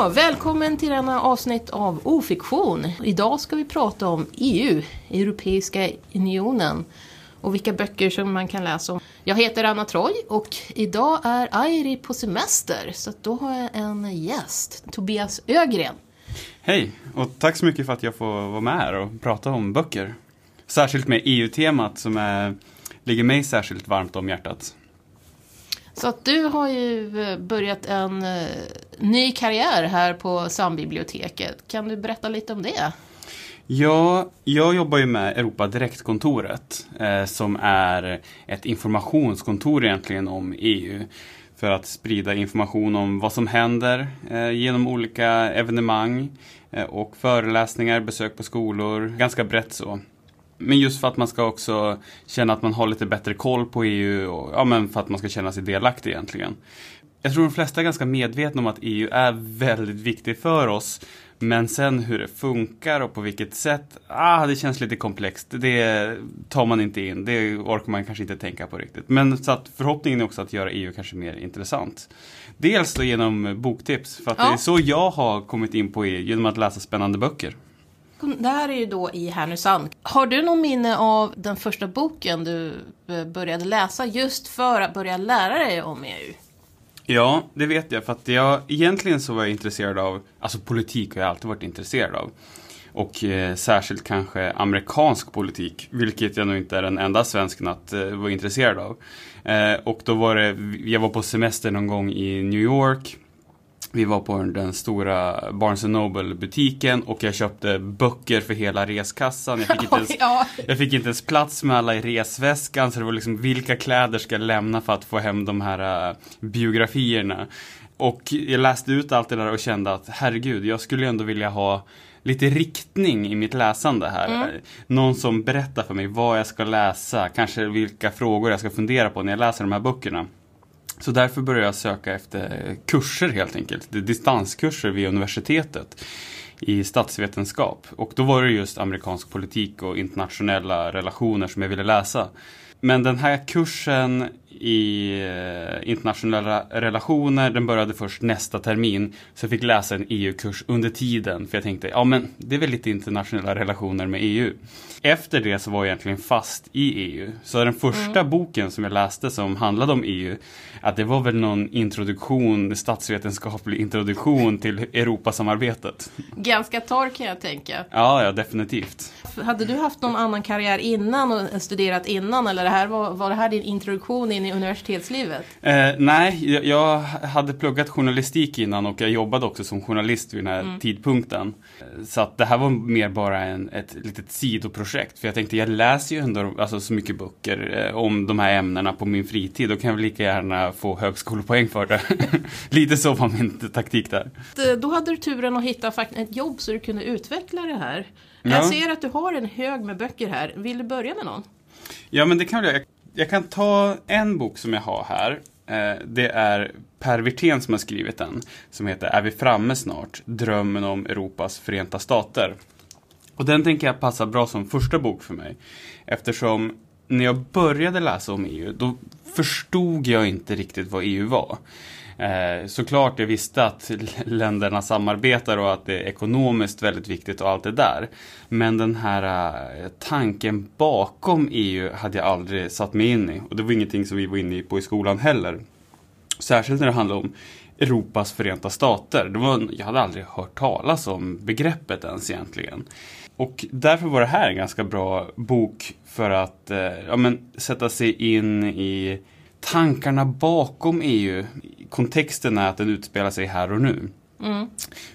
Ja, välkommen till denna avsnitt av Ofiktion. Idag ska vi prata om EU, Europeiska unionen och vilka böcker som man kan läsa om. Jag heter Anna Troy och idag är Airi på semester så då har jag en gäst, Tobias Ögren. Hej och tack så mycket för att jag får vara med här och prata om böcker. Särskilt med EU-temat som är, ligger mig särskilt varmt om hjärtat. Så att du har ju eh, börjat en eh, ny karriär här på Sambiblioteket. Kan du berätta lite om det? Ja, jag jobbar ju med Europa Direktkontoret eh, som är ett informationskontor egentligen om EU för att sprida information om vad som händer eh, genom olika evenemang eh, och föreläsningar, besök på skolor, ganska brett så. Men just för att man ska också känna att man har lite bättre koll på EU och ja, men för att man ska känna sig delaktig egentligen. Jag tror de flesta är ganska medvetna om att EU är väldigt viktigt för oss. Men sen hur det funkar och på vilket sätt, ah, det känns lite komplext. Det tar man inte in, det orkar man kanske inte tänka på riktigt. Men så att förhoppningen är också att göra EU kanske mer intressant. Dels då genom boktips, för att ja. det är så jag har kommit in på EU, genom att läsa spännande böcker. Det här är ju då i Härnösand. Har du någon minne av den första boken du eh, började läsa just för att börja lära dig om EU? Ja, det vet jag. För att jag, egentligen så var jag intresserad av, alltså politik har jag alltid varit intresserad av. Och eh, särskilt kanske amerikansk politik, vilket jag nog inte är den enda svensken att eh, vara intresserad av. Eh, och då var det, jag var på semester någon gång i New York vi var på den stora Barnes Noble butiken och jag köpte böcker för hela reskassan. Jag fick, inte ens, jag fick inte ens plats med alla i resväskan så det var liksom vilka kläder ska jag lämna för att få hem de här uh, biografierna. Och jag läste ut allt det där och kände att herregud, jag skulle ändå vilja ha lite riktning i mitt läsande här. Mm. Någon som berättar för mig vad jag ska läsa, kanske vilka frågor jag ska fundera på när jag läser de här böckerna. Så därför började jag söka efter kurser helt enkelt, distanskurser vid universitetet i statsvetenskap. Och då var det just amerikansk politik och internationella relationer som jag ville läsa. Men den här kursen i eh, internationella relationer, den började först nästa termin. Så jag fick läsa en EU-kurs under tiden, för jag tänkte, ja men det är väl lite internationella relationer med EU. Efter det så var jag egentligen fast i EU. Så den första mm. boken som jag läste som handlade om EU, att det var väl någon introduktion, statsvetenskaplig introduktion till Europasamarbetet. Ganska torr kan jag tänka. Ja, ja definitivt. Hade du haft någon annan karriär innan och studerat innan eller det här var, var det här din introduktion in i universitetslivet? Eh, nej, jag, jag, hade pluggat journalistik innan och jag jobbade också som journalist vid den här mm. tidpunkten. Så att det här var mer bara en, ett litet sidoprojekt. För jag tänkte, jag läser ju ändå alltså, så mycket böcker eh, om de här ämnena på min fritid. Då kan jag väl lika gärna få högskolepoäng för det. Lite så var min taktik där. Då hade du turen att hitta ett jobb så du kunde utveckla det här. Ja. Jag ser att du har en hög med böcker här. Vill du börja med någon? Ja, men det kan jag. Jag kan ta en bok som jag har här. Eh, det är Per Wirtén som har skrivit den. Som heter Är vi framme snart? Drömmen om Europas förenta stater. Och den tänker jag passa bra som första bok för mig. Eftersom när jag började läsa om EU, då förstod jag inte riktigt vad EU var. Eh, såklart jag visste att länderna samarbetar och att det är ekonomiskt väldigt viktigt och allt det där. Men den här eh, tanken bakom EU hade jag aldrig satt mig in i. Och det var ingenting som vi var inne på i skolan heller. Särskilt när det handlar om Europas förenta stater. Det var, jag hade aldrig hört talas om begreppet ens egentligen. Och därför var det här en ganska bra bok för att eh, ja, men, sätta sig in i tankarna bakom EU. Kontexten är att den utspelar sig här och nu. Mm.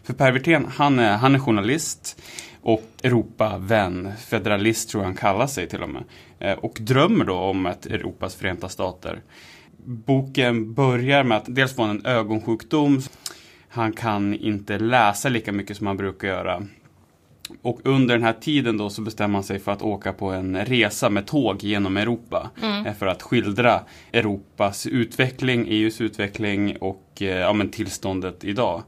För Per Wirtén, han är, han är journalist och Europavän, federalist tror jag han kallar sig till och med. Eh, och drömmer då om ett Europas förenta stater. Boken börjar med att dels få en ögonsjukdom. Han kan inte läsa lika mycket som han brukar göra. Och under den här tiden då så bestämmer man sig för att åka på en resa med tåg genom Europa. Mm. Eh, för att skildra Europas utveckling, EUs utveckling och eh, ja, men tillståndet idag.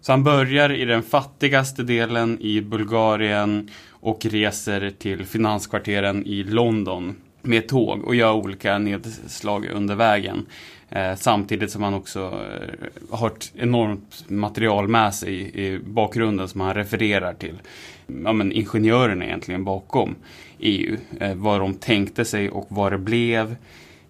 Så han börjar i den fattigaste delen i Bulgarien och reser till finanskvarteren i London. med tåg och gör olika nedslag under vägen. Eh, samtidigt som han också eh, har ett enormt material med sig i, i bakgrunden som han refererar till. Ja, men ingenjörerna egentligen bakom EU. Eh, vad de tänkte sig och vad det blev.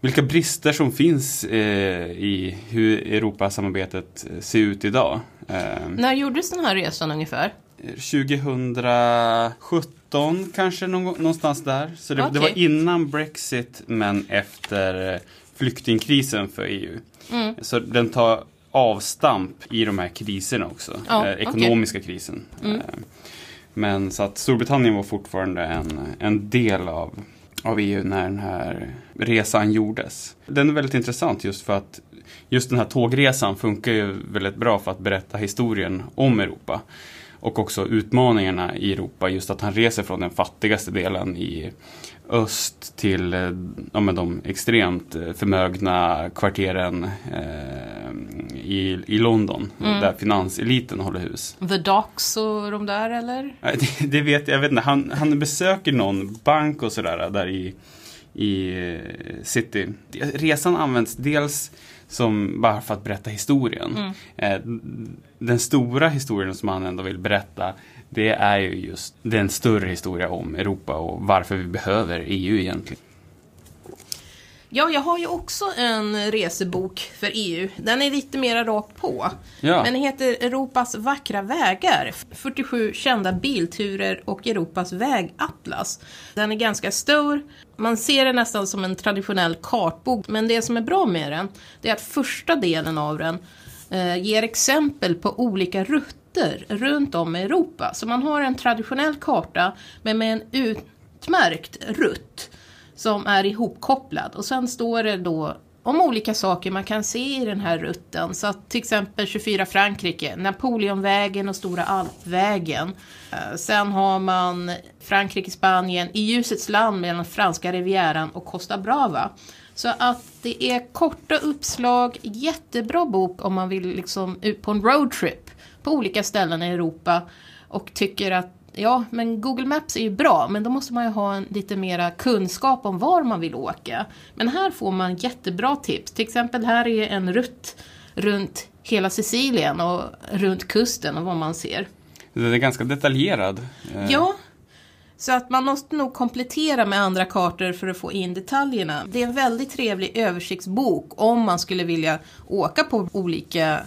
Vilka brister som finns eh, i hur Europasamarbetet eh, ser ut idag. Eh, När gjordes den här resan ungefär? 2017 kanske någonstans där. Så det, okay. det, var innan Brexit men efter eh, flyktingkrisen för EU. Mm. Så den tar avstamp i de här kriserna också. Oh, eh, ekonomiska okay. krisen. Mm. Eh, men så att Storbritannien var fortfarande en, en del av, av EU när den här resan gjordes. Den är väldigt intressant just för att just den här tågresan funkar ju väldigt bra för att berätta historien om Europa. Och också utmaningarna i Europa, just att han reser från den fattigaste delen i öst till eh, ja, men de extremt eh, förmögna kvarteren eh, i, i London, mm. där finanseliten håller hus. The Docks och de där eller? Det, det vet jag, jag vet inte. Han, han besöker någon bank och sådär där i, i eh, city. Resan används dels som bara för att berätta historien. Mm. Den stora historien som han ändå vill berätta det är ju just den större historia om Europa och varför vi behöver EU egentligen. Ja, jag har ju också en resebok för EU. Den är lite mer rakt på. Ja. Men den heter Europas vackra vägar. 47 kända bilturer och Europas vägatlas. Den är ganska stor. Man ser den nästan som en traditionell kartbok. Men det som är bra med den, det är att första delen av den eh, ger exempel på olika rutter runt om i Europa. Så man har en traditionell karta, men med en utmärkt rutt som är ihopkopplad. Och sen står det då om olika saker man kan se i den här rutten. Så att till exempel 24 Frankrike, Napoleonvägen och Stora Alpvägen. Eh, sen har man Frankrike, Spanien, i ljusets land mellan franska rivieran och Costa Brava. Så att det är korta uppslag, jättebra bok om man vill liksom ut på en roadtrip på olika ställen i Europa och tycker att ja, men Google Maps är ju bra, men då måste man ju ha en, lite mera kunskap om var man vill åka. Men här får man jättebra tips. Till exempel här är en rutt runt hela Sicilien och runt kusten och vad man ser. Den är ganska detaljerad. Eh. Ja, så att man måste nog komplettera med andra kartor för att få in detaljerna. Det är en väldigt trevlig översiktsbok om man skulle vilja åka på olika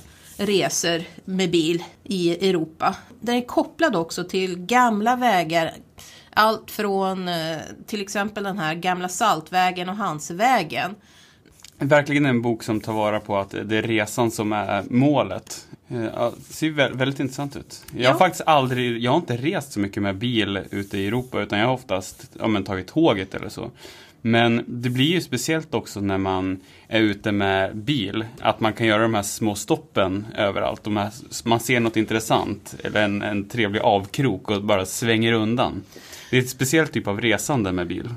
resor med bil i Europa. Den är kopplad också till gamla vägar. Allt från eh, till exempel den här gamla Saltvägen och Hansvägen. Verkligen en bok som tar vara på att det är resan som är målet. Eh, ja, det ser väldigt intressant ut. Jag har faktiskt aldrig, jag har inte rest så mycket med bil ute i Europa utan jag har oftast ja, men, tagit tåget eller så. Men det blir ju speciellt också när man är ute med bil. Att man kan göra de här små stoppen överallt. Här, man ser något intressant eller en, en trevlig avkrok och bara svänger undan. Det är ett speciellt typ av resande med bil.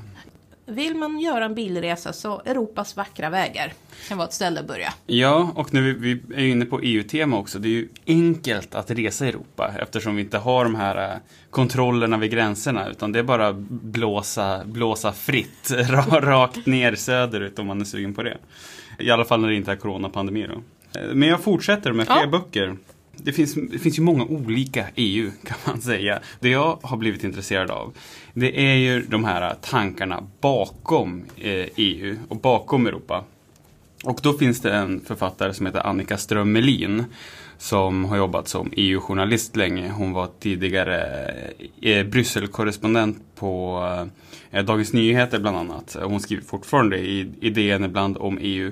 Vill man göra en bilresa så Europas vackra vägar kan vara ett ställe att börja. Ja, och nu vi, är inne på EU-tema också. Det är ju enkelt att resa i Europa eftersom vi inte har de här äh, kontrollerna vid gränserna utan det är bara blåsa, blåsa fritt rakt ner söderut om man är sugen på det. I alla fall när det inte är coronapandemi då. Men jag fortsätter med fler ja. böcker det finns, det finns ju många olika EU kan man säga. Det jag har blivit intresserad av det är ju de här tankarna bakom eh, EU och bakom Europa. Och då finns det en författare som heter Annika Ström Melin som har jobbat som EU-journalist länge. Hon var tidigare eh, Brysselkorrespondent på eh, Dagens Nyheter bland annat. Hon skriver fortfarande i, i DN ibland om EU.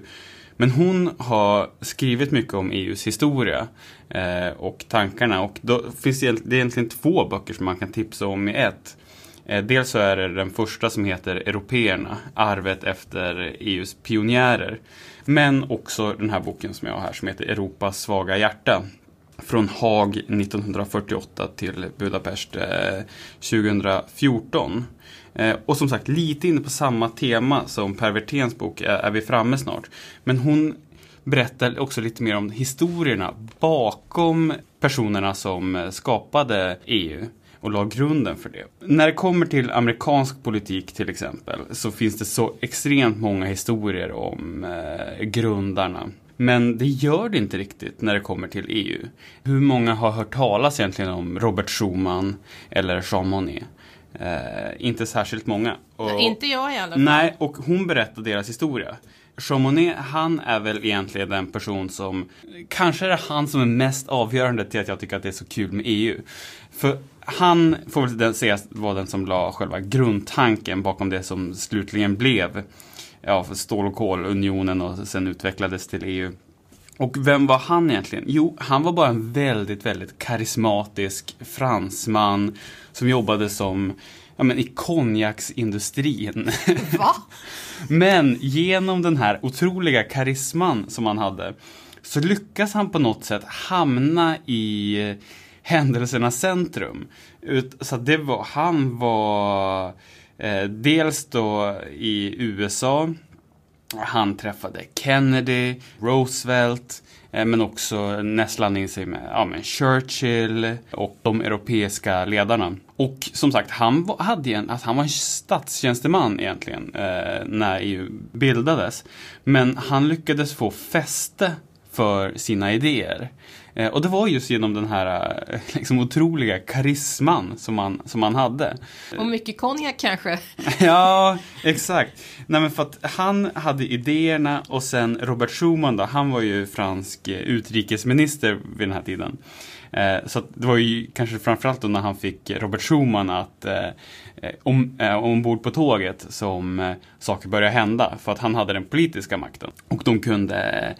Men hon har skrivit mycket om EUs historia eh, och tankarna och då finns det, det är egentligen två böcker som man kan tipsa om i ett. Eh, dels så är det den första som heter Européerna, arvet efter EUs pionjärer. Men också den här boken som jag har här som heter Europas svaga hjärta. Från Haag 1948 till Budapest eh, 2014. Eh, och som sagt, lite inne på samma tema som Per Wirténs bok är, är vi framme snart. Men hon berättar också lite mer om historierna bakom personerna som eh, skapade EU. och la grunden för det. När det kommer till amerikansk politik till exempel så finns det så extremt många historier om eh, grundarna. Men det gör det inte riktigt när det kommer till EU. Hur många har hört talas egentligen om Robert Schuman eller Jean Monnet? Eh, inte särskilt många. Och, inte jag i alla fall. Nej, och hon berättar deras historia. Jean Monnet, han är väl egentligen den person som, kanske är det han som är mest avgörande till att jag tycker att det är så kul med EU. För han får väl sägas vara den som la själva grundtanken bakom det som slutligen blev ja, för stål och kolunionen och sen utvecklades till EU. Och vem var han egentligen? Jo, han var bara en väldigt, väldigt karismatisk fransman som jobbade som ja, men i konjaksindustrin. Va? men genom den här otroliga karisman som han hade så lyckas han på något sätt hamna i händelsernas centrum. Så det var, han var Eh, dels då i USA, han träffade Kennedy, Roosevelt, eh, men också nästlade in sig med, ja, men Churchill och de europeiska ledarna. Och som sagt, han var, hade en, alltså han var en statstjänsteman egentligen eh, när EU bildades. Men han lyckades få fäste för sina idéer. Eh, och det var just genom den här eh, liksom, otroliga karisman som man, som man hade. Och mycket konjak kanske? ja, exakt. Nej men för att han hade idéerna och sen Robert Schuman då, han var ju fransk eh, utrikesminister vid den här tiden. Så det var ju kanske framförallt då när han fick Robert Schuman att om, ombord på tåget som saker började hända. För att han hade den politiska makten. Och de kunde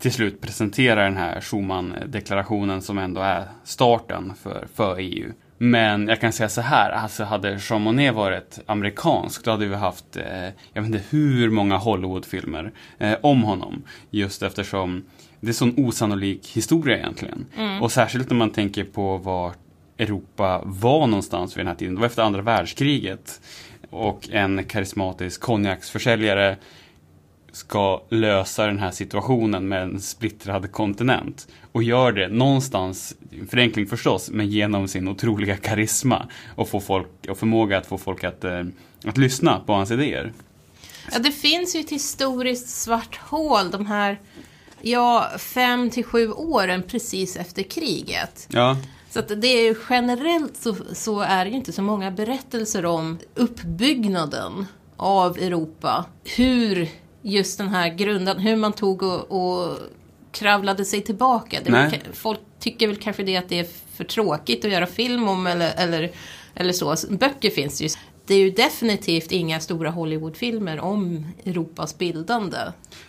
till slut presentera den här Schumann-deklarationen som ändå är starten för, för EU. Men jag kan säga så här, alltså hade Jean Monnet varit amerikansk då hade vi haft, eh, jag vet inte hur många Hollywoodfilmer eh, om honom. Just eftersom det är sån osannolik historia egentligen. Mm. Och särskilt när man tänker på var Europa var någonstans vid den här tiden. Det var efter andra världskriget. Och en karismatisk konjaksförsäljare ska lösa den här situationen med en splittrad kontinent. Och gör det någonstans, förenkling förstås, men genom sin otroliga karisma och, få folk, och förmåga att få folk att, eh, att lyssna på hans idéer. Ja, det finns ju ett historiskt svart hål, de här ja, fem till sju åren precis efter kriget. Ja. Så det är generellt så, så är det ju inte så många berättelser om uppbyggnaden av Europa. Hur just den här grundan, hur man tog och, och kravlade sig tillbaka. Var, folk tycker väl kanske det att det är för tråkigt att göra film om eller, eller, eller så. Böcker finns det ju. Det är ju definitivt inga stora Hollywoodfilmer om Europas bildande.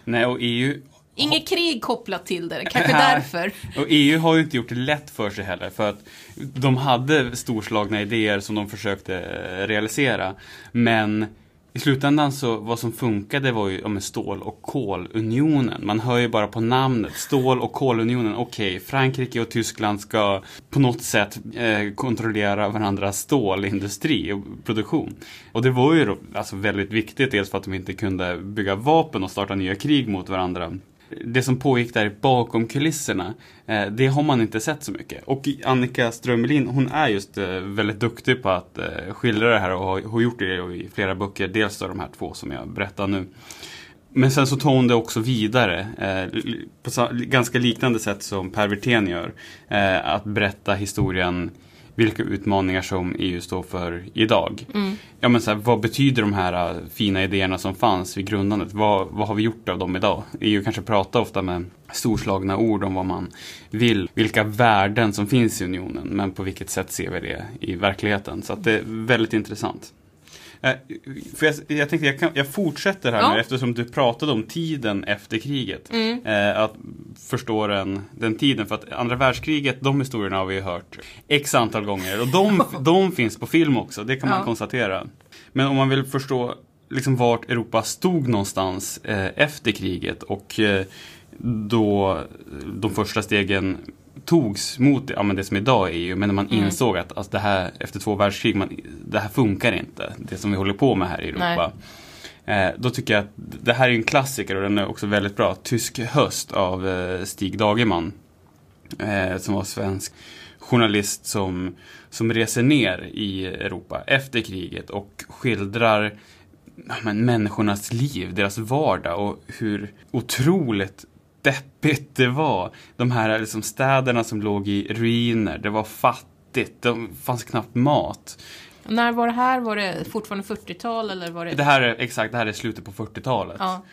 Nej, och EU Inget krig kopplat till det, kanske därför. Och EU har ju inte gjort det lätt för sig heller. För att de hade storslagna idéer som de försökte realisera. Men i slutändan så vad som funkade var ju ja, stål och kolunionen. Man hör ju bara på namnet, stål och kolunionen. Okej, okay, Frankrike och Tyskland ska på något sätt eh, kontrollera varandras stålindustri och produktion. Och det var ju då, alltså väldigt viktigt, dels för att de inte kunde bygga vapen och starta nya krig mot varandra det som pågick där bakom kulisserna, eh, det har man inte sett så mycket. Och Annika Strömelin, hon är just eh, väldigt duktig på att eh, skildra det här och har, har gjort det i flera böcker. Dels de här två som jag berättar nu. Men sen så tar hon det också vidare eh, på ganska liknande sätt som Per Wirtén gör. Eh, att berätta historien vilka utmaningar som EU står för idag. Mm. Ja, men så här, vad betyder de här uh, fina idéerna som fanns vid grundandet? Vad, vad har vi gjort av dem idag? EU kanske pratar ofta med storslagna ord om vad man vill, vilka värden som finns i unionen, men på vilket sätt ser vi det i verkligheten? Så det är väldigt intressant. Eh, för jag, jag tänkte jag, kan, jag fortsätter här ja. nu eftersom du pratade om tiden efter kriget. Mm. Eh, att förstå den, den tiden. För att andra världskriget, de historierna har vi hört x antal gånger. Och de, de finns på film också, det kan man ja. konstatera. Men om man vill förstå liksom vart Europa stod någonstans eh, efter kriget och eh, då de första stegen togs mot ja, men det som idag är EU, men när man mm. insåg att alltså, det här efter två världskrig, man, det här funkar inte, det som vi håller på med här i Europa. Eh, då tycker jag att det här är en klassiker och den är också väldigt bra. Tysk höst av eh, Stig Dagerman. Eh, som var svensk journalist som, som reser ner i Europa efter kriget och skildrar ja, men, människornas liv, deras vardag och hur otroligt deppigt det var. De här liksom, städerna som låg i ruiner, det var fattigt, det fanns knappt mat. När var det här? Var det fortfarande 40-tal eller var det... Det här är, exakt, det här är slutet på 40-talet. Ja.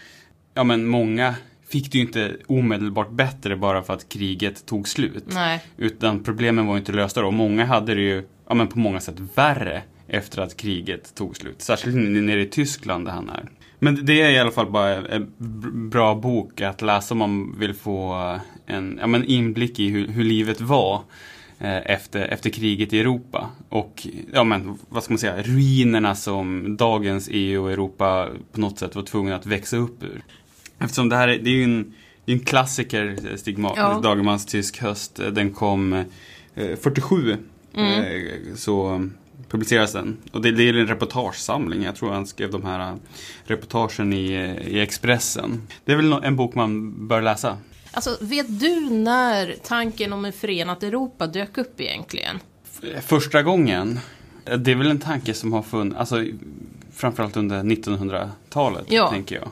Ja men många fick det ju inte omedelbart bättre bara för att kriget tog slut. Nej. Utan problemen var ju inte lösta då. Många hade det ju ja, men på många sätt värre efter att kriget tog slut. Särskilt nere i Tyskland där han är. Men det är i alla fall bara en bra bok att läsa om man vill få en ja, men inblick i hur, hur livet var eh, efter, efter kriget i Europa. Och ja, men, vad ska man säga, ruinerna som dagens EU och Europa på något sätt var tvungna att växa upp ur. Eftersom det här är, det är ju en, det är en klassiker, Stig Ja. Dagermans Tysk höst. Den kom eh, 47. Mm. Eh, så publiceras den. Och det, det är en reportagesamling. Jag tror han skrev de här eh, reportagen i, i Expressen. Det är väl en bok man bör läsa. Alltså, vet du när tanken om ett förenat Europa dök upp egentligen? Första gången, det är väl en tanke som har funnits, alltså framförallt under 1900-talet, Ja. tänker jag.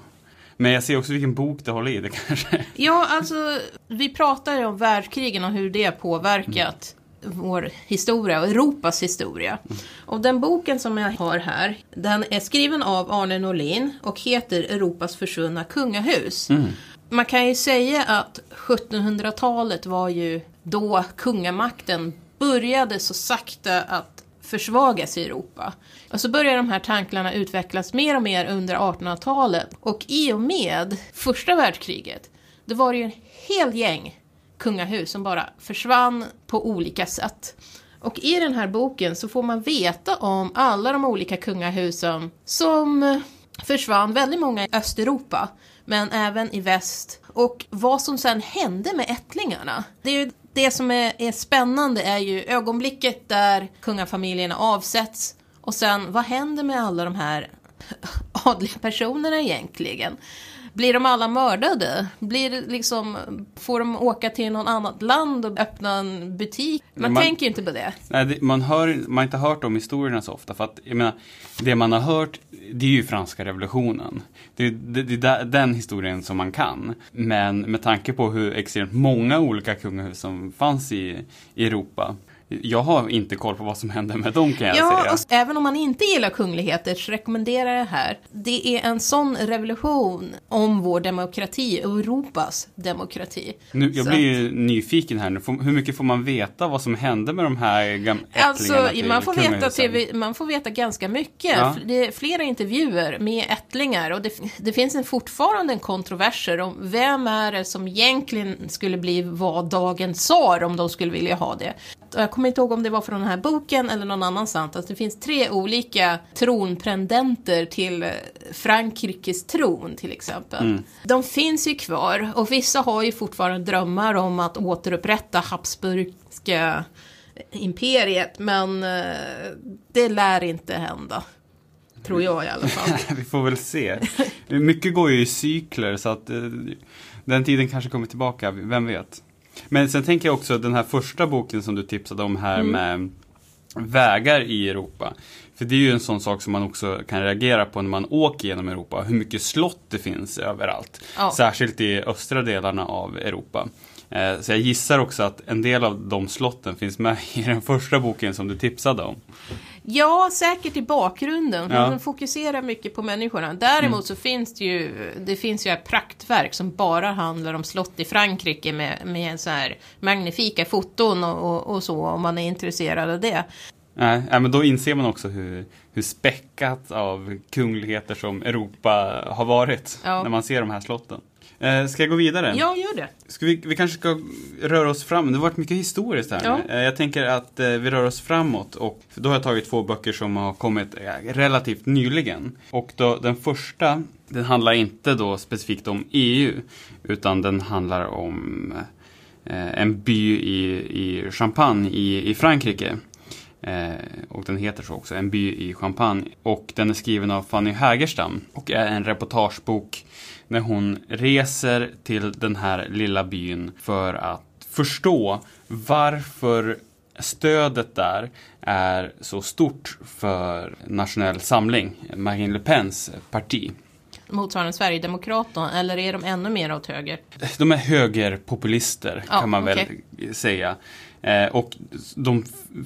Men jag ser också vilken bok det håller i det kanske. Ja, alltså, vi pratar ju om världskrigen och hur det har påverkat vår historia och Europas historia. Och den boken som jag har här, den är skriven av Arne Norlin och heter Europas försvunna kungahus. Man kan ju säga att 1700-talet var ju då kungamakten började så sakta att försvagas i Europa. Och så börjar de här tankarna utvecklas mer och mer under 1800-talet. Och i och med första världskriget, då var det ju en hel gäng kungahus som bara försvann på olika sätt. Och i den här boken så får man veta om alla de olika kungahusen som försvann, väldigt många i Östeuropa, men även i väst. Och vad som sen hände med ättlingarna. Det, är ju, det som är, är spännande är ju ögonblicket där kungafamiljerna avsätts och sen vad händer med alla de här adliga personerna egentligen? Blir de alla mördade? Blir liksom, får de åka till något annat land och öppna en butik? Man, Man- tänker inte på det. Nej, det, man, hör, man har inte hört de historierna så ofta. För att, jag menar, det man har hört, det är ju franska revolutionen. Det är det, det är den historien som man kan. Men med tanke på hur extremt många olika kungahus som fanns i, i Europa. Jag har inte koll på vad som hände med dem kan jag Ja, säga. och även om man inte gillar kungligheter så rekommenderar jag det här. Det är en sån revolution om vår demokrati, Europas demokrati. Nu, jag Så blir ju nyfiken här nu. Hur mycket får man veta vad som hände med de här gam- Alltså, till man får, veta till, man får veta ganska mycket. Ja. Det är flera intervjuer med ättlingar och det, det finns en, fortfarande en kontroverser om vem är det som egentligen skulle bli vad dagens tsar om de skulle vilja ha det. Och Jag kommer inte ihåg om det var från den här boken eller någon annanstans. Alltså, det finns tre olika tronprändenter till eh, Frankrikes tron till exempel. De finns ju kvar och vissa har ju fortfarande drömmar om att återupprätta Habsburgska imperiet, men eh, det lär inte hända. Tror jag i alla fall. Vi får väl se. Mycket går ju i cykler så att eh, den tiden kanske kommer tillbaka, vem vet. Men sen tänker jag också den här första boken som du tipsade om här Mm. med vägar i Europa. För det är ju en sån sak som man också kan reagera på när man åker genom Europa. Hur mycket slott det finns överallt. Ja. Särskilt i östra delarna av Europa. Eh, Så jag gissar också att en del av de slotten finns med i den första boken som du tipsade om. Ja, säkert i bakgrunden. Ja. Man fokuserar mycket på människorna. Däremot så finns det ju, det finns ju ett praktverk som bara handlar om slott i Frankrike med, med så här magnifika foton och, och, och så, om man är intresserad av det. Nej, nej, men då inser man också hur, hur späckat av kungligheter som Europa har varit. Ja. När man ser de här slotten. Eh, ska jag gå vidare? Ja, gör det. Ska vi, vi kanske ska röra oss fram. Det har varit mycket historiskt här Ja. Eh, jag tänker att eh, vi rör oss framåt. Och då har jag tagit två böcker som har kommit relativt nyligen. Och då, den första, den handlar inte då specifikt om EU. Utan den handlar om en by i, i Champagne i, i Frankrike. Eh, och den heter så också, En by i Champagne. Och den är skriven av Fanny Hägerstam och är en reportagebok när hon reser till den här lilla byn för att förstå varför stödet där är så stort för Nationell Samling, Marine Le Pens parti. Motsvarande Sverigedemokrat då, eller är de ännu mer åt höger? De är högerpopulister Ja, kan man väl okej. säga. Eh, och de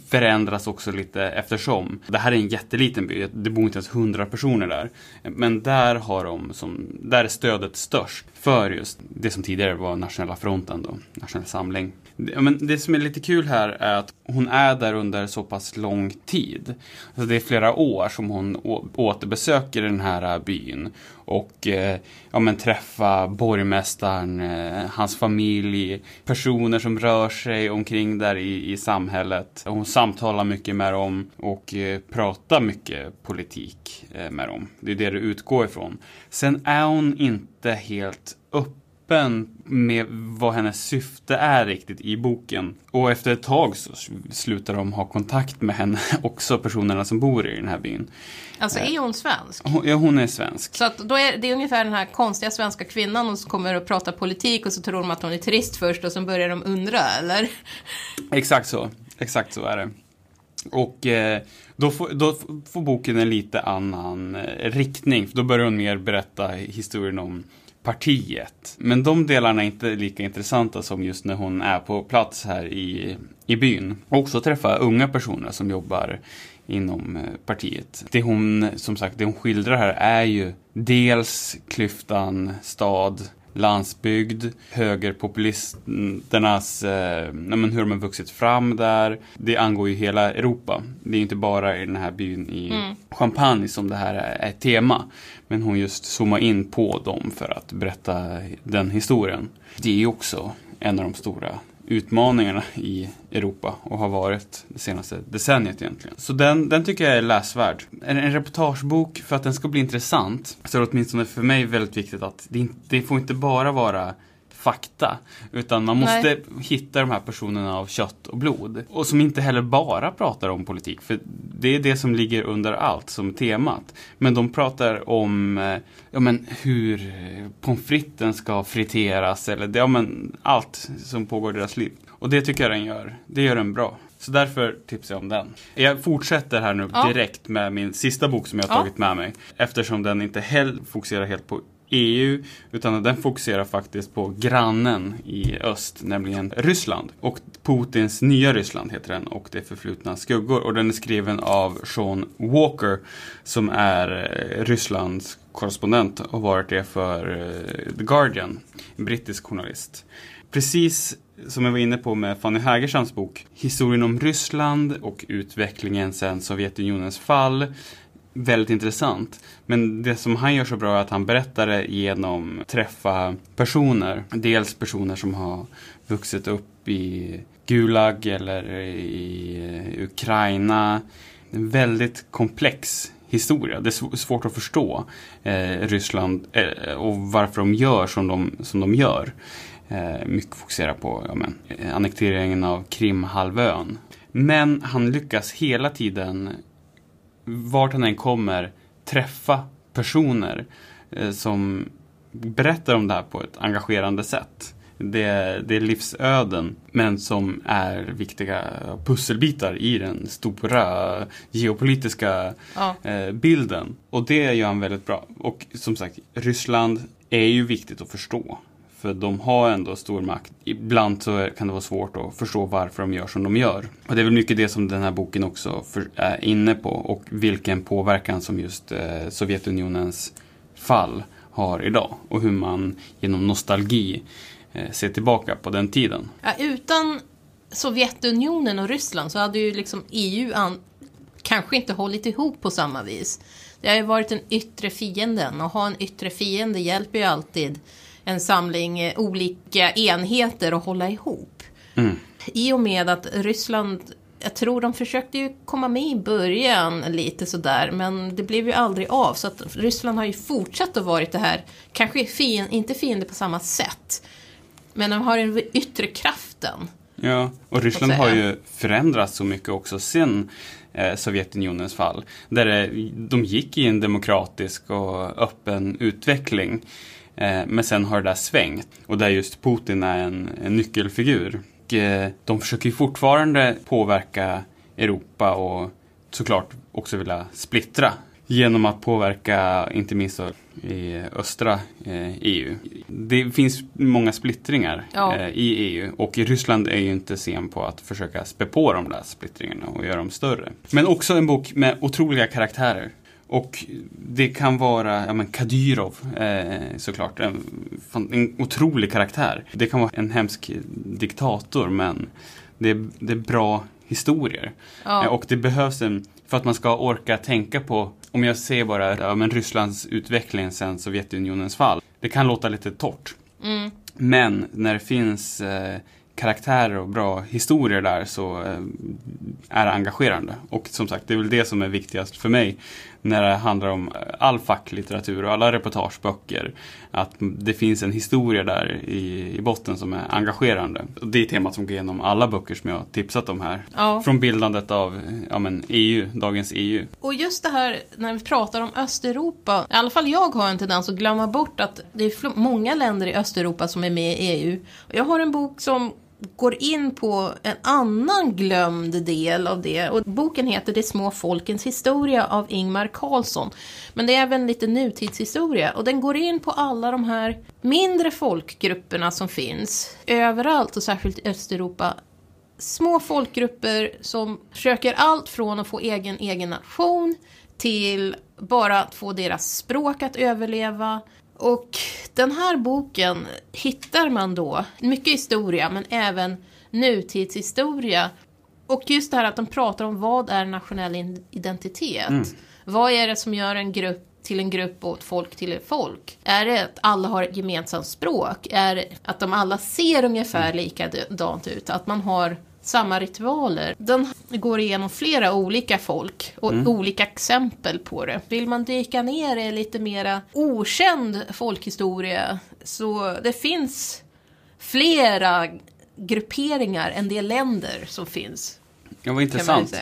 förändras också lite eftersom. Det här är en jätteliten by, det bor inte ens 100 personer där. Men där har de som, där är stödet störst för just det som tidigare var Nationella fronten då, Nationell Samling. Det- Men det som är lite kul här är att hon är där under så pass lång tid. Alltså det är flera år som hon återbesöker den här byn och eh, ja, men träffa borgmästaren, eh, hans familj, personer som rör sig omkring där i, i samhället. Hon samtalar mycket med dem och eh, pratar mycket politik eh, med dem. Det är det det utgår ifrån. Sen är hon inte helt öppen med vad hennes syfte är riktigt i boken. Och efter ett tag så slutar de ha kontakt med henne, också personerna som bor i den här byn. Alltså är hon svensk? Hon, ja, hon är svensk. Så att då är det är ungefär den här konstiga svenska kvinnan som kommer och pratar politik och så tror de att hon är turist först och så börjar de undra, eller? Exakt så. Exakt så är det. Och eh, då, får, då får boken en lite annan eh, riktning. För då börjar hon mer berätta historien om partiet. Men de delarna är inte lika intressanta som just när hon är på plats här i, i byn. Och också träffa unga personer som jobbar inom eh, partiet. Det hon, som sagt, det hon skildrar här är ju dels klyftan stad landsbygd, högerpopulisternas, eh, men hur de har vuxit fram där. Det angår ju hela Europa. Det är inte bara i den här byn i Champagne som det här är ett tema. Men hon just zoomar in på dem för att berätta den historien. Det är också en av de stora utmaningarna i Europa och har varit det senaste decenniet egentligen. Så den, den tycker jag är läsvärd. En, en reportagebok, för att den ska bli intressant, så är det åtminstone för mig väldigt viktigt att det, inte, det får inte bara vara fakta. Utan man måste Nej. hitta de här personerna av kött och blod. Och som inte heller bara pratar om politik. För det är det som ligger under allt som temat. Men de pratar om eh, ja, men hur pommes fritesen ska friteras. Eller ja, men allt som pågår i deras liv. Och det tycker jag den gör. Det gör den bra. Så därför tipsar jag om den. Jag fortsätter här nu Ja. direkt med min sista bok som jag har Ja. tagit med mig. Eftersom den inte heller fokuserar helt på EU, utan den fokuserar faktiskt på grannen i öst, nämligen Ryssland. Och Putins nya Ryssland heter den och det förflutna skuggor. Och den är skriven av Sean Walker som är eh, Rysslands korrespondent och varit det för eh, The Guardian, en brittisk journalist. Precis som jag var inne på med Fanny Hägerstrands bok, historien om Ryssland och utvecklingen sedan Sovjetunionens fall väldigt intressant. Men det som han gör så bra är att han berättar det genom att träffa personer. Dels personer som har vuxit upp i Gulag eller i eh, Ukraina. En väldigt komplex historia. Det är svårt att förstå eh, Ryssland eh, och varför de gör som de, som de gör. Eh, mycket fokuserar på ja, men, eh, annekteringen av Krimhalvön. Men han lyckas hela tiden vart han än kommer träffa personer eh, som berättar om det här på ett engagerande sätt. Det, det är livsöden, men som är viktiga pusselbitar i den stora geopolitiska Ja. eh, bilden. Och det gör han väldigt bra. Och som sagt, Ryssland är ju viktigt att förstå. För de har ändå stor makt. Ibland så kan det vara svårt att förstå varför de gör som de gör. Och det är väl mycket det som den här boken också för, är inne på. Och vilken påverkan som just eh, Sovjetunionens fall har idag. Och hur man genom nostalgi eh, ser tillbaka på den tiden. Ja, utan Sovjetunionen och Ryssland så hade ju liksom EU an- kanske inte hållit ihop på samma vis. Det har ju varit den yttre fienden och ha en yttre fiende hjälper ju alltid en samling eh, olika enheter att hålla ihop. I och med att Ryssland, jag tror de försökte ju komma med i början lite sådär, men det blev ju aldrig av. Så att Ryssland har ju fortsatt att vara det här, kanske fin, inte fiende på samma sätt, men de har den yttre kraften. Ja, och Ryssland har ju förändrats så mycket också sen eh, Sovjetunionens fall. Där det, de gick i en demokratisk och öppen utveckling. Eh, men sen har det där svängt. Och där just Putin är en, en nyckelfigur. Och eh, de försöker ju fortfarande påverka Europa och såklart också vilja splittra genom att påverka inte minst i östra eh, EU. Det finns många splittringar Ja. i EU och Ryssland är ju inte sen på att försöka spä på de där splittringarna och göra dem större. Men också en bok med otroliga karaktärer. Och det kan vara, ja men Kadyrov eh, såklart, en, en otrolig karaktär. Det kan vara en hemsk diktator men det är, det är bra historier. Ja. Eh, Och det behövs en, för att man ska orka tänka på, om jag ser bara ja, men Rysslands utveckling sedan Sovjetunionens fall. Det kan låta lite torrt. Mm. Men när det finns eh, karaktärer och bra historier där så eh, är det engagerande. Och som sagt, det är väl det som är viktigast för mig när det handlar om eh, all facklitteratur och alla reportageböcker. Att det finns en historia där i, i botten som är engagerande. Och det är temat som går igenom alla böcker som jag har tipsat om här. Ja. Från bildandet av ja, men EU, dagens EU. Och just det här när vi pratar om Östeuropa, i alla fall jag har en tendens att glömma bort att det är många länder i Östeuropa som är med i EU. Jag har en bok som går in på en annan glömd del av det. Och boken heter De små folkens historia av Ingmar Karlsson. Men det är även lite nutidshistoria. Och den går in på alla de här mindre folkgrupperna som finns överallt och särskilt i Östeuropa små folkgrupper som försöker allt från att få egen, egen nation till bara att få deras språk att överleva. Och den här boken hittar man då mycket historia men även nutidshistoria. Och just det här att de pratar om vad är nationell identitet? Vad är det som gör en grupp till en grupp och ett folk till ett folk? Är det att alla har ett gemensamt språk? Är det att de alla ser ungefär likadant ut? Att man har samma ritualer? Den går igenom flera olika folk och olika exempel på det. Vill man dyka ner i lite mera okänd folkhistoria så det finns flera grupperingar än de länder som finns. Det man ju intressant.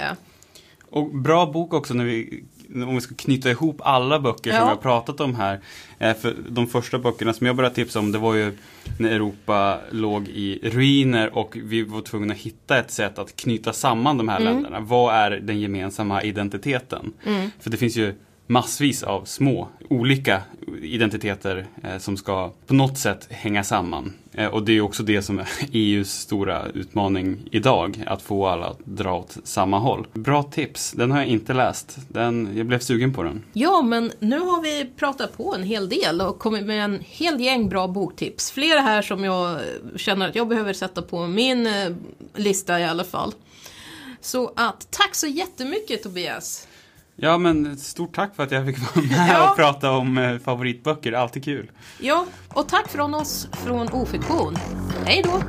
Och bra bok också när vi, om vi ska knyta ihop alla böcker som Ja. vi har pratat om här. Eh, För de första böckerna som jag började tipsa om det var ju när Europa låg i ruiner och vi var tvungna att hitta ett sätt att knyta samman de här Mm. länderna. Vad är den gemensamma identiteten? För det finns ju massvis av små olika identiteter eh, som ska på något sätt hänga samman. Eh, och det är också det som är EUs stora utmaning idag, att få alla att dra åt samma håll. Bra tips, den har jag inte läst. Den, jag blev sugen på den. Ja, men nu har vi pratat på en hel del och kommit med en hel gäng bra boktips. Flera här som jag känner att jag behöver sätta på min eh, lista i alla fall. Så att tack så jättemycket Tobias. Ja men stort tack för att jag fick vara med Ja. och prata om eh, favoritböcker, alltid kul. Ja, och tack från oss från Ofiktion. Hej då!